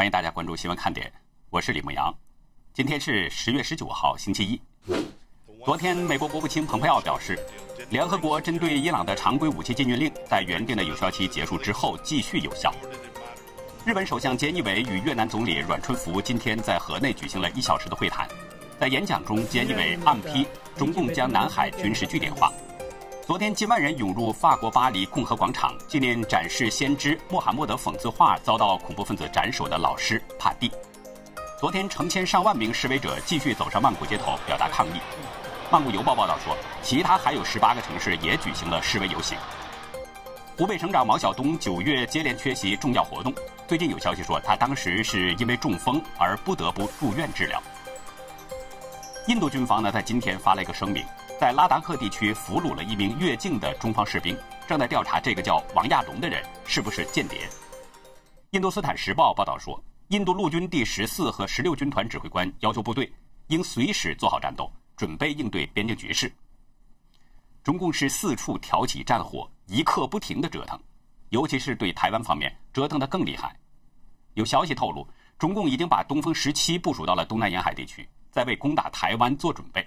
欢迎大家关注新闻看点，我是李牧阳。今天是十月十九号，星期一。昨天，美国国务卿蓬佩奥表示，联合国针对伊朗的常规武器禁运令在原定的有效期结束之后继续有效。日本首相菅义伟与越南总理阮春福今天在河内举行了一小时的会谈，在演讲中，菅义伟暗批中共将南海军事据点化。昨天，近万人涌入法国巴黎共和广场，纪念展示先知穆罕默德讽刺画遭到恐怖分子斩首的老师帕蒂。昨天，成千上万名示威者继续走上曼谷街头表达抗议。曼谷邮报报道说，其他还有十八个城市也举行了示威游行。湖北省长毛晓东九月接连缺席重要活动，最近有消息说他当时是因为中风而不得不住院治疗。印度军方呢，在今天发了一个声明。在拉达克地区俘虏了一名越境的中方士兵，正在调查这个叫王亚龙的人是不是间谍。印度斯坦时报报道说，印度陆军第十四和十六军团指挥官要求部队应随时做好战斗，准备应对边境局势。中共是四处挑起战火，一刻不停的折腾，尤其是对台湾方面折腾的更厉害。有消息透露，中共已经把东风十七部署到了东南沿海地区，在为攻打台湾做准备。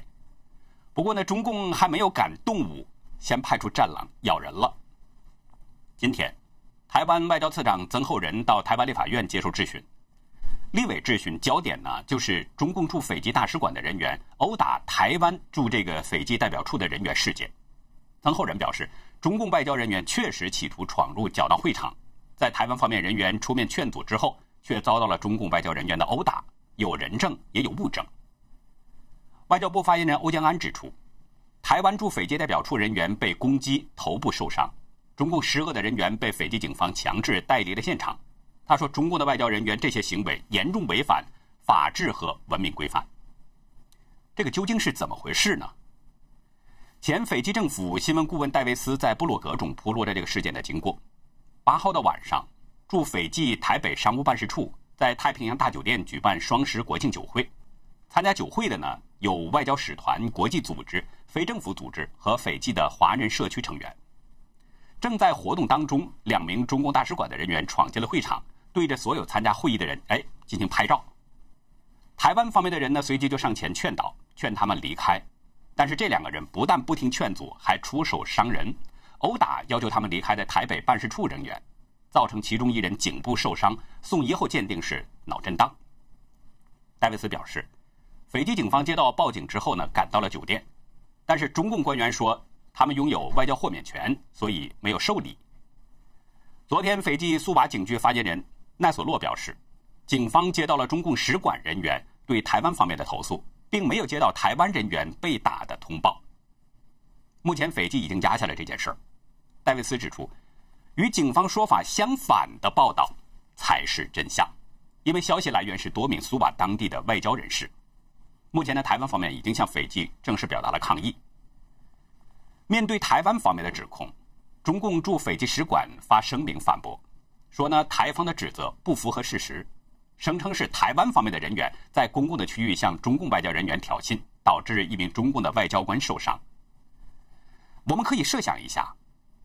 不过呢，中共还没有敢动武，先派出战狼咬人了。今天，台湾外交次长曾厚仁到台湾立法院接受质询。立委质询焦点呢，就是中共驻斐济大使馆的人员殴打台湾驻这个斐济代表处的人员事件。曾厚仁表示，中共外交人员确实企图闯入搅荡会场，在台湾方面人员出面劝阻之后，却遭到了中共外交人员的殴打，有人证也有物证。外交部发言人欧江安指出，台湾驻斐济代表处人员被攻击，头部受伤，中共施恶的人员被斐济警方强制带离了现场。他说，中共的外交人员这些行为严重违反法治和文明规范。这个究竟是怎么回事呢？前斐济政府新闻顾问戴维斯在布洛格中铺露了这个事件的经过。八号的晚上，驻斐济台北商务办事处在太平洋大酒店举办双十国庆酒会，参加酒会的呢？有外交使团、国际组织、非政府组织和斐济的华人社区成员。正在活动当中，两名中共大使馆的人员闯进了会场，对着所有参加会议的人，哎，进行拍照。台湾方面的人呢，随即就上前劝导，劝他们离开。但是这两个人不但不听劝阻，还出手伤人，殴打要求他们离开的台北办事处人员，造成其中一人颈部受伤，送医后鉴定是脑震荡。戴维斯表示。斐济警方接到报警之后呢，赶到了酒店，但是中共官员说他们拥有外交豁免权，所以没有受理。昨天，斐济苏瓦警局发言人奈索洛表示，警方接到了中共使馆人员对台湾方面的投诉，并没有接到台湾人员被打的通报。目前，斐济已经压下了这件事儿。戴维斯指出，与警方说法相反的报道才是真相，因为消息来源是多名苏瓦当地的外交人士。目前呢，台湾方面已经向斐济正式表达了抗议。面对台湾方面的指控，中共驻斐济使馆发声明反驳，说呢台方的指责不符合事实，声称是台湾方面的人员在公共的区域向中共外交人员挑衅，导致一名中共的外交官受伤。我们可以设想一下，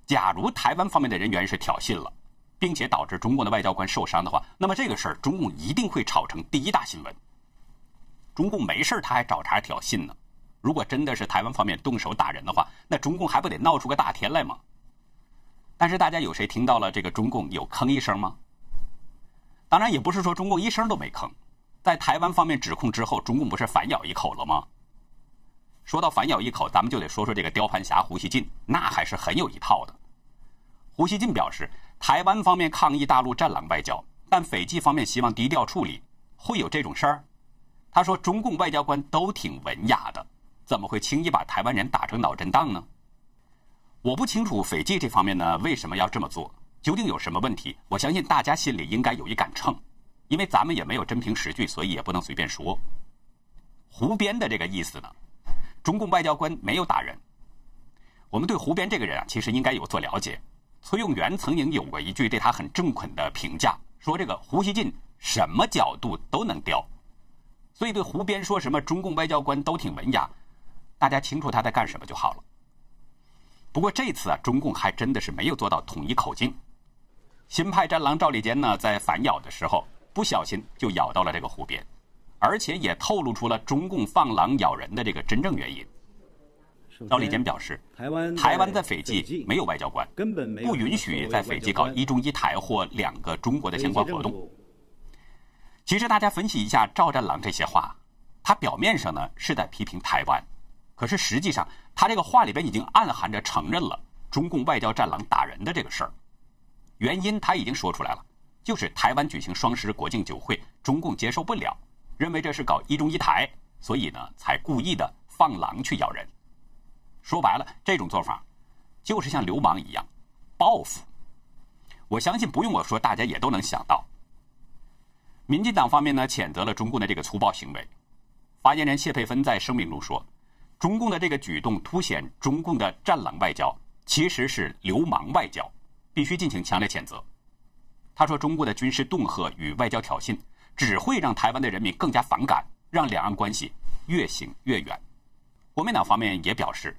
假如台湾方面的人员是挑衅了，并且导致中共的外交官受伤的话，那么这个事儿中共一定会炒成第一大新闻。中共没事他还找茬挑衅呢。如果真的是台湾方面动手打人的话，那中共还不得闹出个大天来吗？但是大家有谁听到了这个中共有吭一声吗？当然也不是说中共一声都没吭。在台湾方面指控之后，中共不是反咬一口了吗？说到反咬一口，咱们就得说说这个雕盘侠胡锡进，那还是很有一套的。胡锡进表示，台湾方面抗议大陆战狼外交，但斐济方面希望低调处理，会有这种事儿？他说：“中共外交官都挺文雅的，怎么会轻易把台湾人打成脑震荡呢？”我不清楚斐济这方面呢为什么要这么做，究竟有什么问题？我相信大家心里应该有一杆秤，因为咱们也没有真凭实据，所以也不能随便说。胡编的这个意思呢，中共外交官没有打人。我们对胡编这个人啊，其实应该有所了解。崔永元曾经有过一句对他很正肯的评价，说这个胡锡进什么角度都能刁。所以，对胡边说什么中共外交官都挺文雅，大家清楚他在干什么就好了。不过这次啊，中共还真的是没有做到统一口径。新派战狼赵立坚呢，在反咬的时候，不小心就咬到了这个湖边，而且也透露出了中共放狼咬人的这个真正原因。赵立坚表示，台湾台湾在斐济没有外交官，根本不允许在斐济搞“一中一台”或两个中国的相关活动。其实大家分析一下赵战狼这些话，他表面上呢是在批评台湾，可是实际上他这个话里边已经暗含着承认了中共外交战狼打人的这个事儿。原因他已经说出来了，就是台湾举行双十国庆酒会，中共接受不了，认为这是搞“一中一台”，所以呢才故意的放狼去咬人。说白了，这种做法就是像流氓一样报复。我相信不用我说，大家也都能想到。民进党方面呢，谴责了中共的这个粗暴行为。发言人谢佩芬在声明中说：“中共的这个举动凸显中共的战狼外交，其实是流氓外交，必须进行强烈谴责。”他说：“中共的军事恫吓与外交挑衅，只会让台湾的人民更加反感，让两岸关系越行越远。”国民党方面也表示。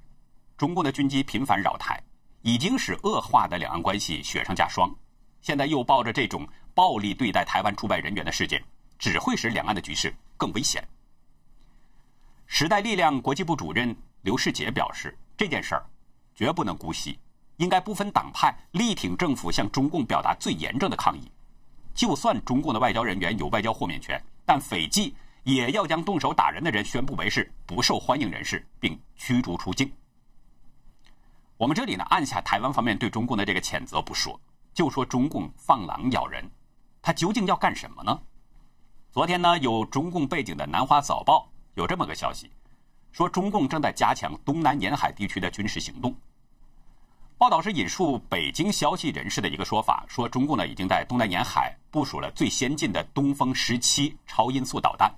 中共的军机频繁扰台，已经使恶化的两岸关系雪上加霜。现在又抱着这种暴力对待台湾驻外人员的事件，只会使两岸的局势更危险。时代力量国际部主任刘世杰表示，这件事儿绝不能姑息，应该不分党派力挺政府向中共表达最严正的抗议。就算中共的外交人员有外交豁免权，但斐济也要将动手打人的人宣布为是不受欢迎人士，并驱逐出境。我们这里呢，按下台湾方面对中共的这个谴责不说，就说中共放狼咬人，他究竟要干什么呢？昨天呢，有中共背景的《南华早报》有这么个消息，说中共正在加强东南沿海地区的军事行动。报道是引述北京消息人士的一个说法，说中共呢已经在东南沿海部署了最先进的东风十七超音速导弹。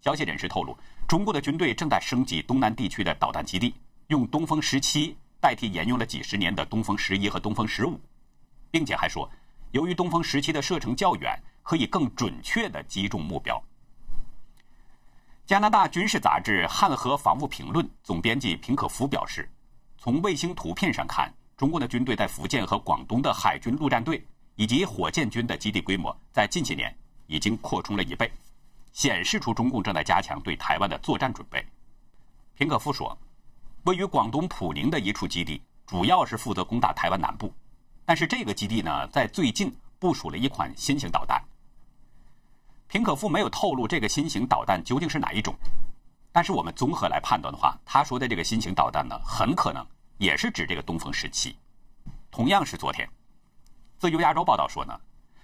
消息人士透露，中国的军队正在升级东南地区的导弹基地，用东风十七。代替沿用了几十年的东风十一和东风十五，并且还说，由于东风十七的射程较远，可以更准确地击中目标。加拿大军事杂志《汉和防务评论》总编辑平可夫表示，从卫星图片上看，中国的军队在福建和广东的海军陆战队以及火箭军的基地规模，在近些年已经扩充了一倍，显示出中共正在加强对台湾的作战准备。平可夫说。位于广东普宁的一处基地，主要是负责攻打台湾南部。但是这个基地呢，在最近部署了一款新型导弹。平可夫没有透露这个新型导弹究竟是哪一种，但是我们综合来判断的话，他说的这个新型导弹呢，很可能也是指这个东风十七。同样是昨天，自由亚洲报道说呢，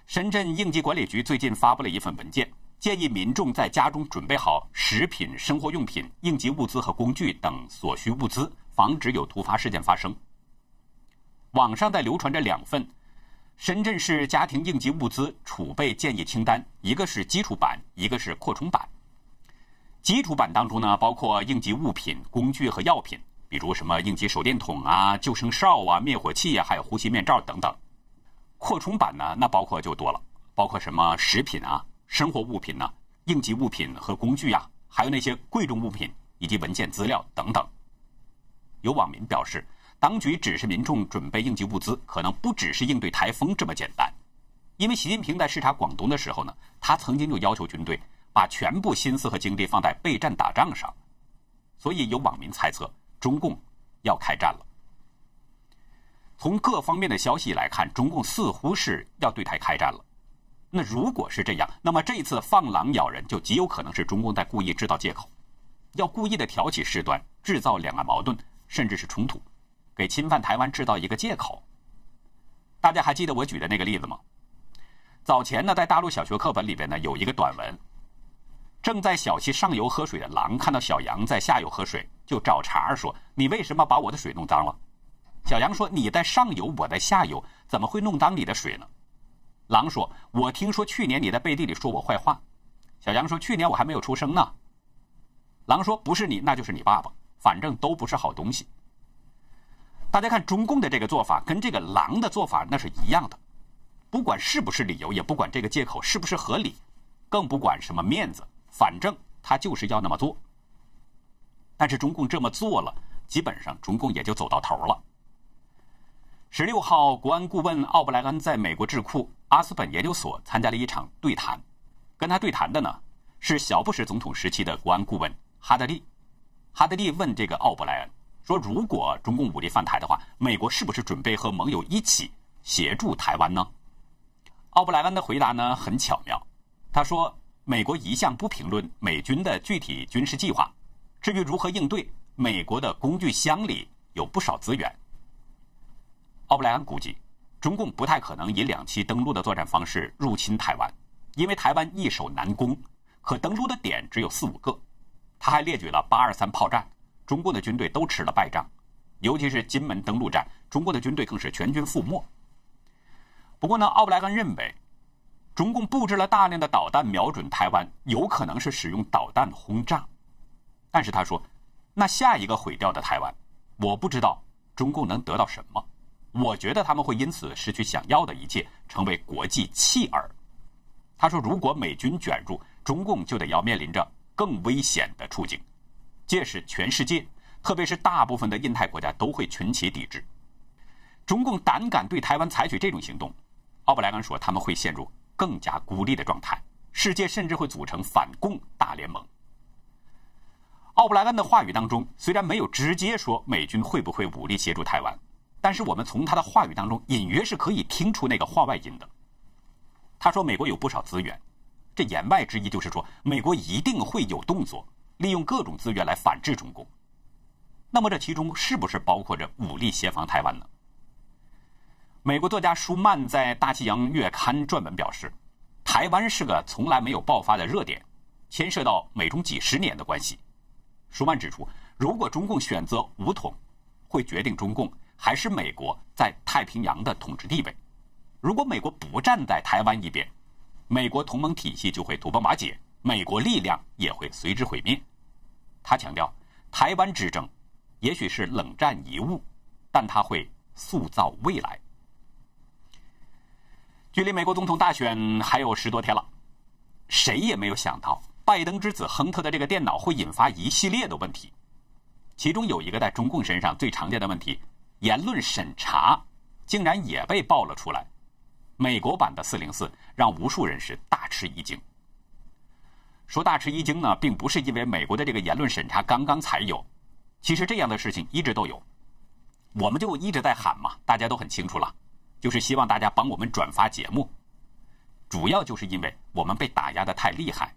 深圳应急管理局最近发布了一份文件。建议民众在家中准备好食品、生活用品、应急物资和工具等所需物资，防止有突发事件发生。网上在流传着两份深圳市家庭应急物资储备建议清单，一个是基础版，一个是扩充版。基础版当中呢，包括应急物品、工具和药品，比如什么应急手电筒啊、救生哨啊、灭火器啊，还有呼吸面罩等等。扩充版呢，那包括就多了，包括什么食品啊。生活物品呢，应急物品和工具呀，还有那些贵重物品以及文件资料等等。有网民表示，当局指示民众准备应急物资，可能不只是应对台风这么简单。因为习近平在视察广东的时候呢，他曾经就要求军队把全部心思和精力放在备战打仗上。所以有网民猜测，中共要开战了。从各方面的消息来看，中共似乎是要对台开战了。那如果是这样，那么这一次放狼咬人就极有可能是中共在故意制造借口，要故意的挑起事端，制造两岸矛盾，甚至是冲突，给侵犯台湾制造一个借口。大家还记得我举的那个例子吗？早前呢，在大陆小学课本里边呢，有一个短文，正在小溪上游喝水的狼看到小羊在下游喝水，就找茬说：“你为什么把我的水弄脏了？”小羊说：“你在上游，我在下游，怎么会弄脏你的水呢？”狼说：“我听说去年你在背地里说我坏话。”小羊说：“去年我还没有出生呢。”狼说：“不是你，那就是你爸爸，反正都不是好东西。”大家看中共的这个做法，跟这个狼的做法那是一样的，不管是不是理由，也不管这个借口是不是合理，更不管什么面子，反正他就是要那么做。但是中共这么做了，基本上中共也就走到头了。十六号，国安顾问奥布莱恩在美国智库阿斯本研究所参加了一场对谈，跟他对谈的呢是小布什总统时期的国安顾问哈德利。哈德利问这个奥布莱恩说：“如果中共武力犯台的话，美国是不是准备和盟友一起协助台湾呢？”奥布莱恩的回答呢很巧妙，他说：“美国一向不评论美军的具体军事计划，至于如何应对，美国的工具箱里有不少资源。”奥布莱恩估计，中共不太可能以两栖登陆的作战方式入侵台湾，因为台湾易守难攻，可登陆的点只有四五个。他还列举了八二三炮战，中共的军队都吃了败仗，尤其是金门登陆战，中共的军队更是全军覆没。不过呢，奥布莱恩认为，中共布置了大量的导弹瞄准台湾，有可能是使用导弹轰炸。但是他说，那下一个毁掉的台湾，我不知道中共能得到什么。我觉得他们会因此失去想要的一切，成为国际弃儿。他说：“如果美军卷入，中共就得要面临着更危险的处境，届时全世界，特别是大部分的印太国家都会群起抵制。中共胆敢对台湾采取这种行动，奥布莱恩说他们会陷入更加孤立的状态，世界甚至会组成反共大联盟。”奥布莱恩的话语当中虽然没有直接说美军会不会武力协助台湾。但是我们从他的话语当中隐约是可以听出那个话外音的。他说美国有不少资源，这言外之意就是说美国一定会有动作，利用各种资源来反制中共。那么这其中是不是包括着武力协防台湾呢？美国作家舒曼在《大西洋月刊》撰文表示，台湾是个从来没有爆发的热点，牵涉到美中几十年的关系。舒曼指出，如果中共选择武统，会决定中共。还是美国在太平洋的统治地位。如果美国不站在台湾一边，美国同盟体系就会土崩瓦解，美国力量也会随之毁灭。他强调，台湾之争也许是冷战遗物，但它会塑造未来。距离美国总统大选还有十多天了，谁也没有想到拜登之子亨特的这个电脑会引发一系列的问题，其中有一个在中共身上最常见的问题。言论审查竟然也被爆了出来，美国版的四零四让无数人士大吃一惊。说大吃一惊呢，并不是因为美国的这个言论审查刚刚才有，其实这样的事情一直都有，我们就一直在喊嘛，大家都很清楚了，就是希望大家帮我们转发节目，主要就是因为我们被打压的太厉害。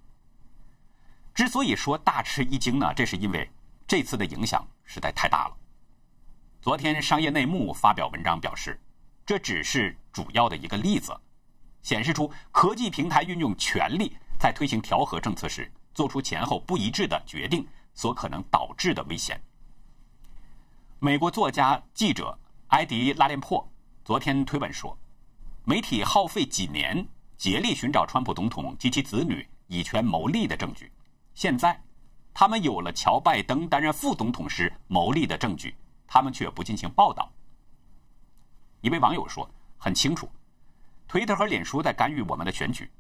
之所以说大吃一惊呢，这是因为这次的影响实在太大了。昨天，商业内幕发表文章表示，这只是主要的一个例子，显示出科技平台运用权力在推行调和政策时做出前后不一致的决定所可能导致的危险。美国作家记者埃迪·拉连珀昨天推文说，媒体耗费几年竭力寻找川普总统及其子女以权谋利的证据，现在他们有了乔·拜登担任副总统时谋利的证据。他们却不进行报道。一位网友说：“很清楚，推特和脸书在干预我们的选举，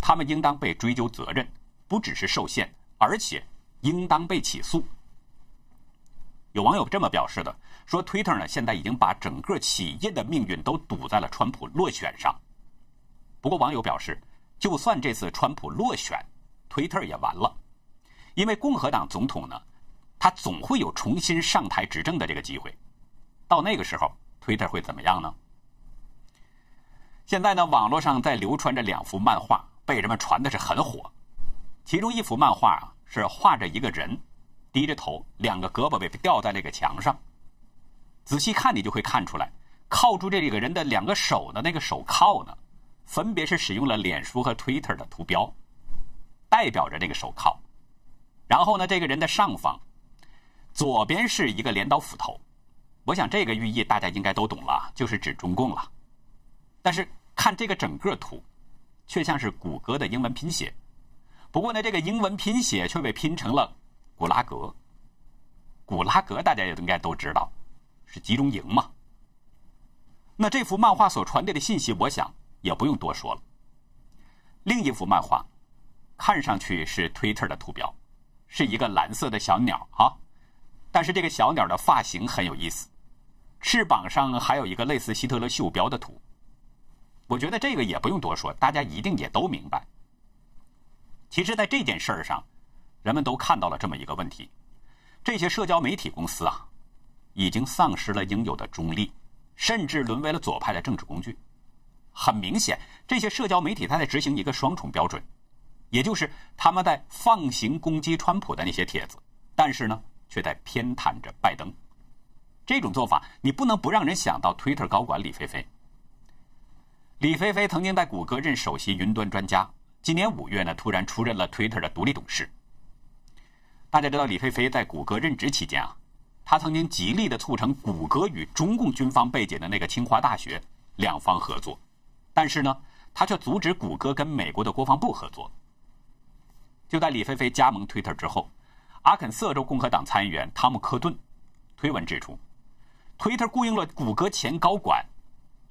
他们应当被追究责任，不只是受限，而且应当被起诉。”有网友这么表示的：“说推特呢，现在已经把整个企业的命运都赌在了川普落选上。”不过，网友表示，就算这次川普落选，推特也完了，因为共和党总统呢。他总会有重新上台执政的这个机会，到那个时候，推特会怎么样呢？现在呢，网络上在流传着两幅漫画，被人们传的是很火。其中一幅漫画啊，是画着一个人低着头，两个胳膊被吊在那个墙上。仔细看，你就会看出来，靠住这个人的两个手的那个手铐呢，分别是使用了脸书和 Twitter 的图标，代表着这个手铐。然后呢，这个人的上方。左边是一个镰刀斧头，我想这个寓意大家应该都懂了，就是指中共了。但是看这个整个图，却像是谷歌的英文拼写。不过呢，这个英文拼写却被拼成了“古拉格”。古拉格大家也应该都知道，是集中营嘛。那这幅漫画所传递的信息，我想也不用多说了。另一幅漫画，看上去是 Twitter 的图标，是一个蓝色的小鸟啊。但是这个小鸟的发型很有意思，翅膀上还有一个类似希特勒袖标的图。我觉得这个也不用多说，大家一定也都明白。其实，在这件事儿上，人们都看到了这么一个问题：这些社交媒体公司啊，已经丧失了应有的中立，甚至沦为了左派的政治工具。很明显，这些社交媒体它在执行一个双重标准，也就是他们在放行攻击川普的那些帖子，但是呢，却在偏袒着拜登。这种做法，你不能不让人想到 Twitter 高管李飞飞。李飞飞曾经在谷歌任首席云端专家，今年五月呢，突然出任了 Twitter 的独立董事。大家知道，李飞飞在谷歌任职期间啊，他曾经极力的促成谷歌与中共军方背景的那个清华大学两方合作，但是呢，他却阻止谷歌跟美国的国防部合作。就在李飞飞加盟 Twitter 之后，阿肯色州共和党参议员汤姆·科顿推文指出，Twitter 雇佣了谷歌前高管。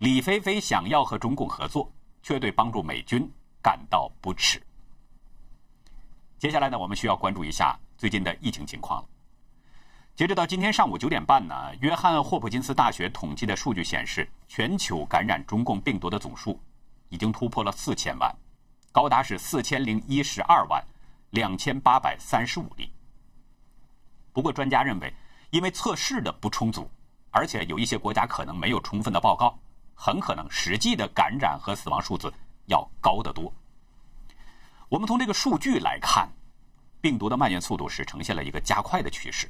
李飞飞想要和中共合作，却对帮助美军感到不耻。接下来呢，我们需要关注一下最近的疫情情况了。截止到今天上午九点半呢，约翰霍普金斯大学统计的数据显示，全球感染中共病毒的总数已经突破了四千万，高达是四千零一十二万两千八百三十五例。不过，专家认为，因为测试的不充足，而且有一些国家可能没有充分的报告。很可能实际的感染和死亡数字要高得多。我们从这个数据来看，病毒的蔓延速度是呈现了一个加快的趋势。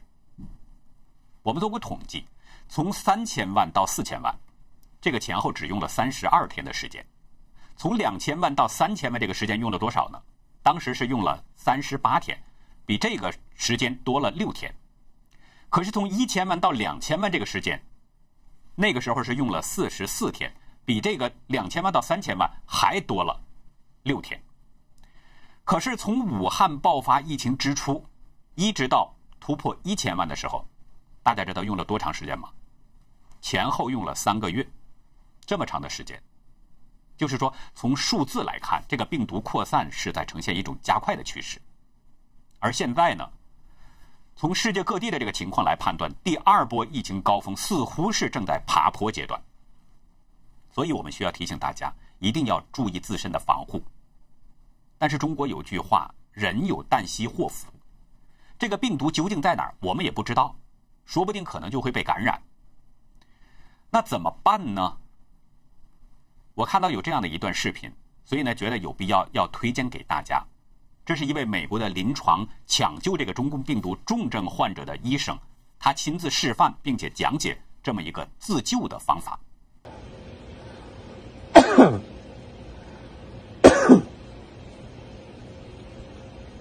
我们做过统计，从三千万到四千万，这个前后只用了三十二天的时间；从两千万到三千万，这个时间用了多少呢？当时是用了三十八天，比这个时间多了六天。可是从一千万到两千万这个时间。那个时候是用了四十四天，比这个两千万到三千万还多了六天。可是从武汉爆发疫情之初，一直到突破一千万的时候，大家知道用了多长时间吗？前后用了三个月，这么长的时间。就是说，从数字来看，这个病毒扩散是在呈现一种加快的趋势。而现在呢？从世界各地的这个情况来判断，第二波疫情高峰似乎是正在爬坡阶段，所以我们需要提醒大家一定要注意自身的防护。但是中国有句话：“人有旦夕祸福”，这个病毒究竟在哪儿，我们也不知道，说不定可能就会被感染。那怎么办呢？我看到有这样的一段视频，所以呢，觉得有必要要推荐给大家。这是一位美国的临床抢救这个中共病毒重症患者的医生，他亲自示范并且讲解这么一个自救的方法。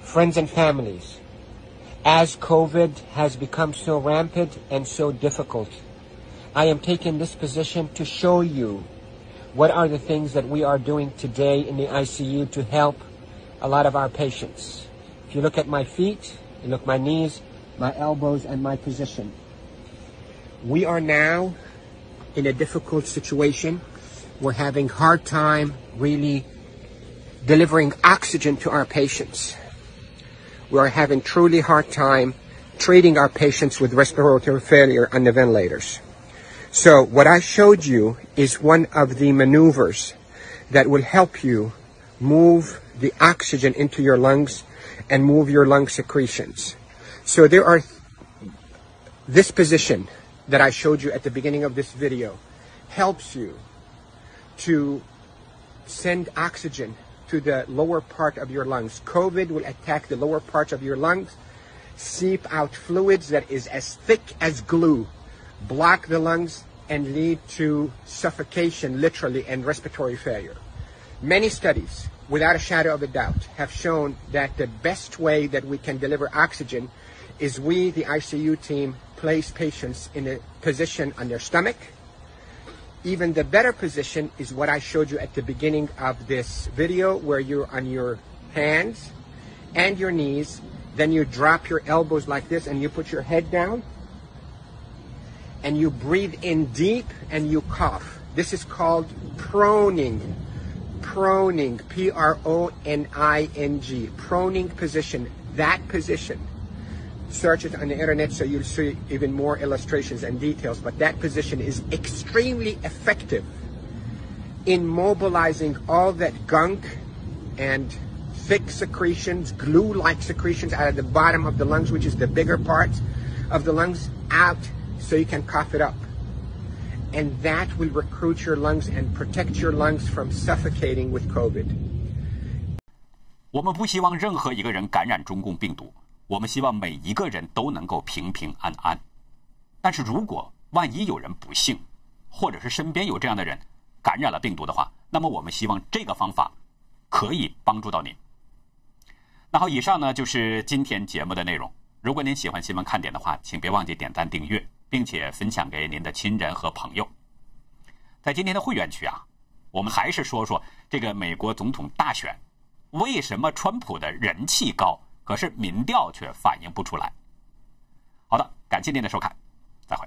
Friends and families, as COVID has become so rampant and so difficult, I am taking this position to show you what are the things that we are doing today in the ICU to help a lot of our patients. If you look at my feet, you look my knees, my elbows, and my position. We are now in a difficult situation. We're having hard time really delivering oxygen to our patients. We are having truly hard time treating our patients with respiratory failure on the ventilators. So what I showed you is one of the maneuvers that will help you move the oxygen into your lungs and move your lung secretions. So there are this position that I showed you at the beginning of this video helps you to send oxygen to the lower part of your lungs. COVID will attack the lower part of your lungs, seep out fluids that is as thick as glue, block the lungs, and lead to suffocation, literally, and respiratory failure. Many studies without a shadow of a doubt, have shown that the best way that we can deliver oxygen is we, the ICU team, place patients in a position on their stomach. Even the better position is what I showed you at the beginning of this video, where you're on your hands and your knees. Then you drop your elbows like this and you put your head down. And you breathe in deep and you cough. This is called proning proning, P R O N I N G, proning position, that position search it on the internet so you'll see even more illustrations and details. But that position is extremely effective in mobilizing all that gunk and thick secretions, glue-like secretions out of the bottom of the lungs, which is the bigger part of the lungs, out so you can cough it up. And that will recruit your lungs and protect your lungs from suffocating with COVID. 我们不希望任何一个人感染中共病毒，我们希望每一个人都能够平平安安。但是如果万一有人不幸，或者是身边有这样的人感染了病毒的话，那么我们希望这个方法可以帮助到您。那好，以上呢就是今天节目的内容。如果您喜欢新闻看点的话，请别忘记点赞、订阅，并且分享给您的亲人和朋友。在今天的会员区啊，我们还是说说这个美国总统大选。为什么川普的人气高，可是民调却反映不出来？好的，感谢您的收看。再会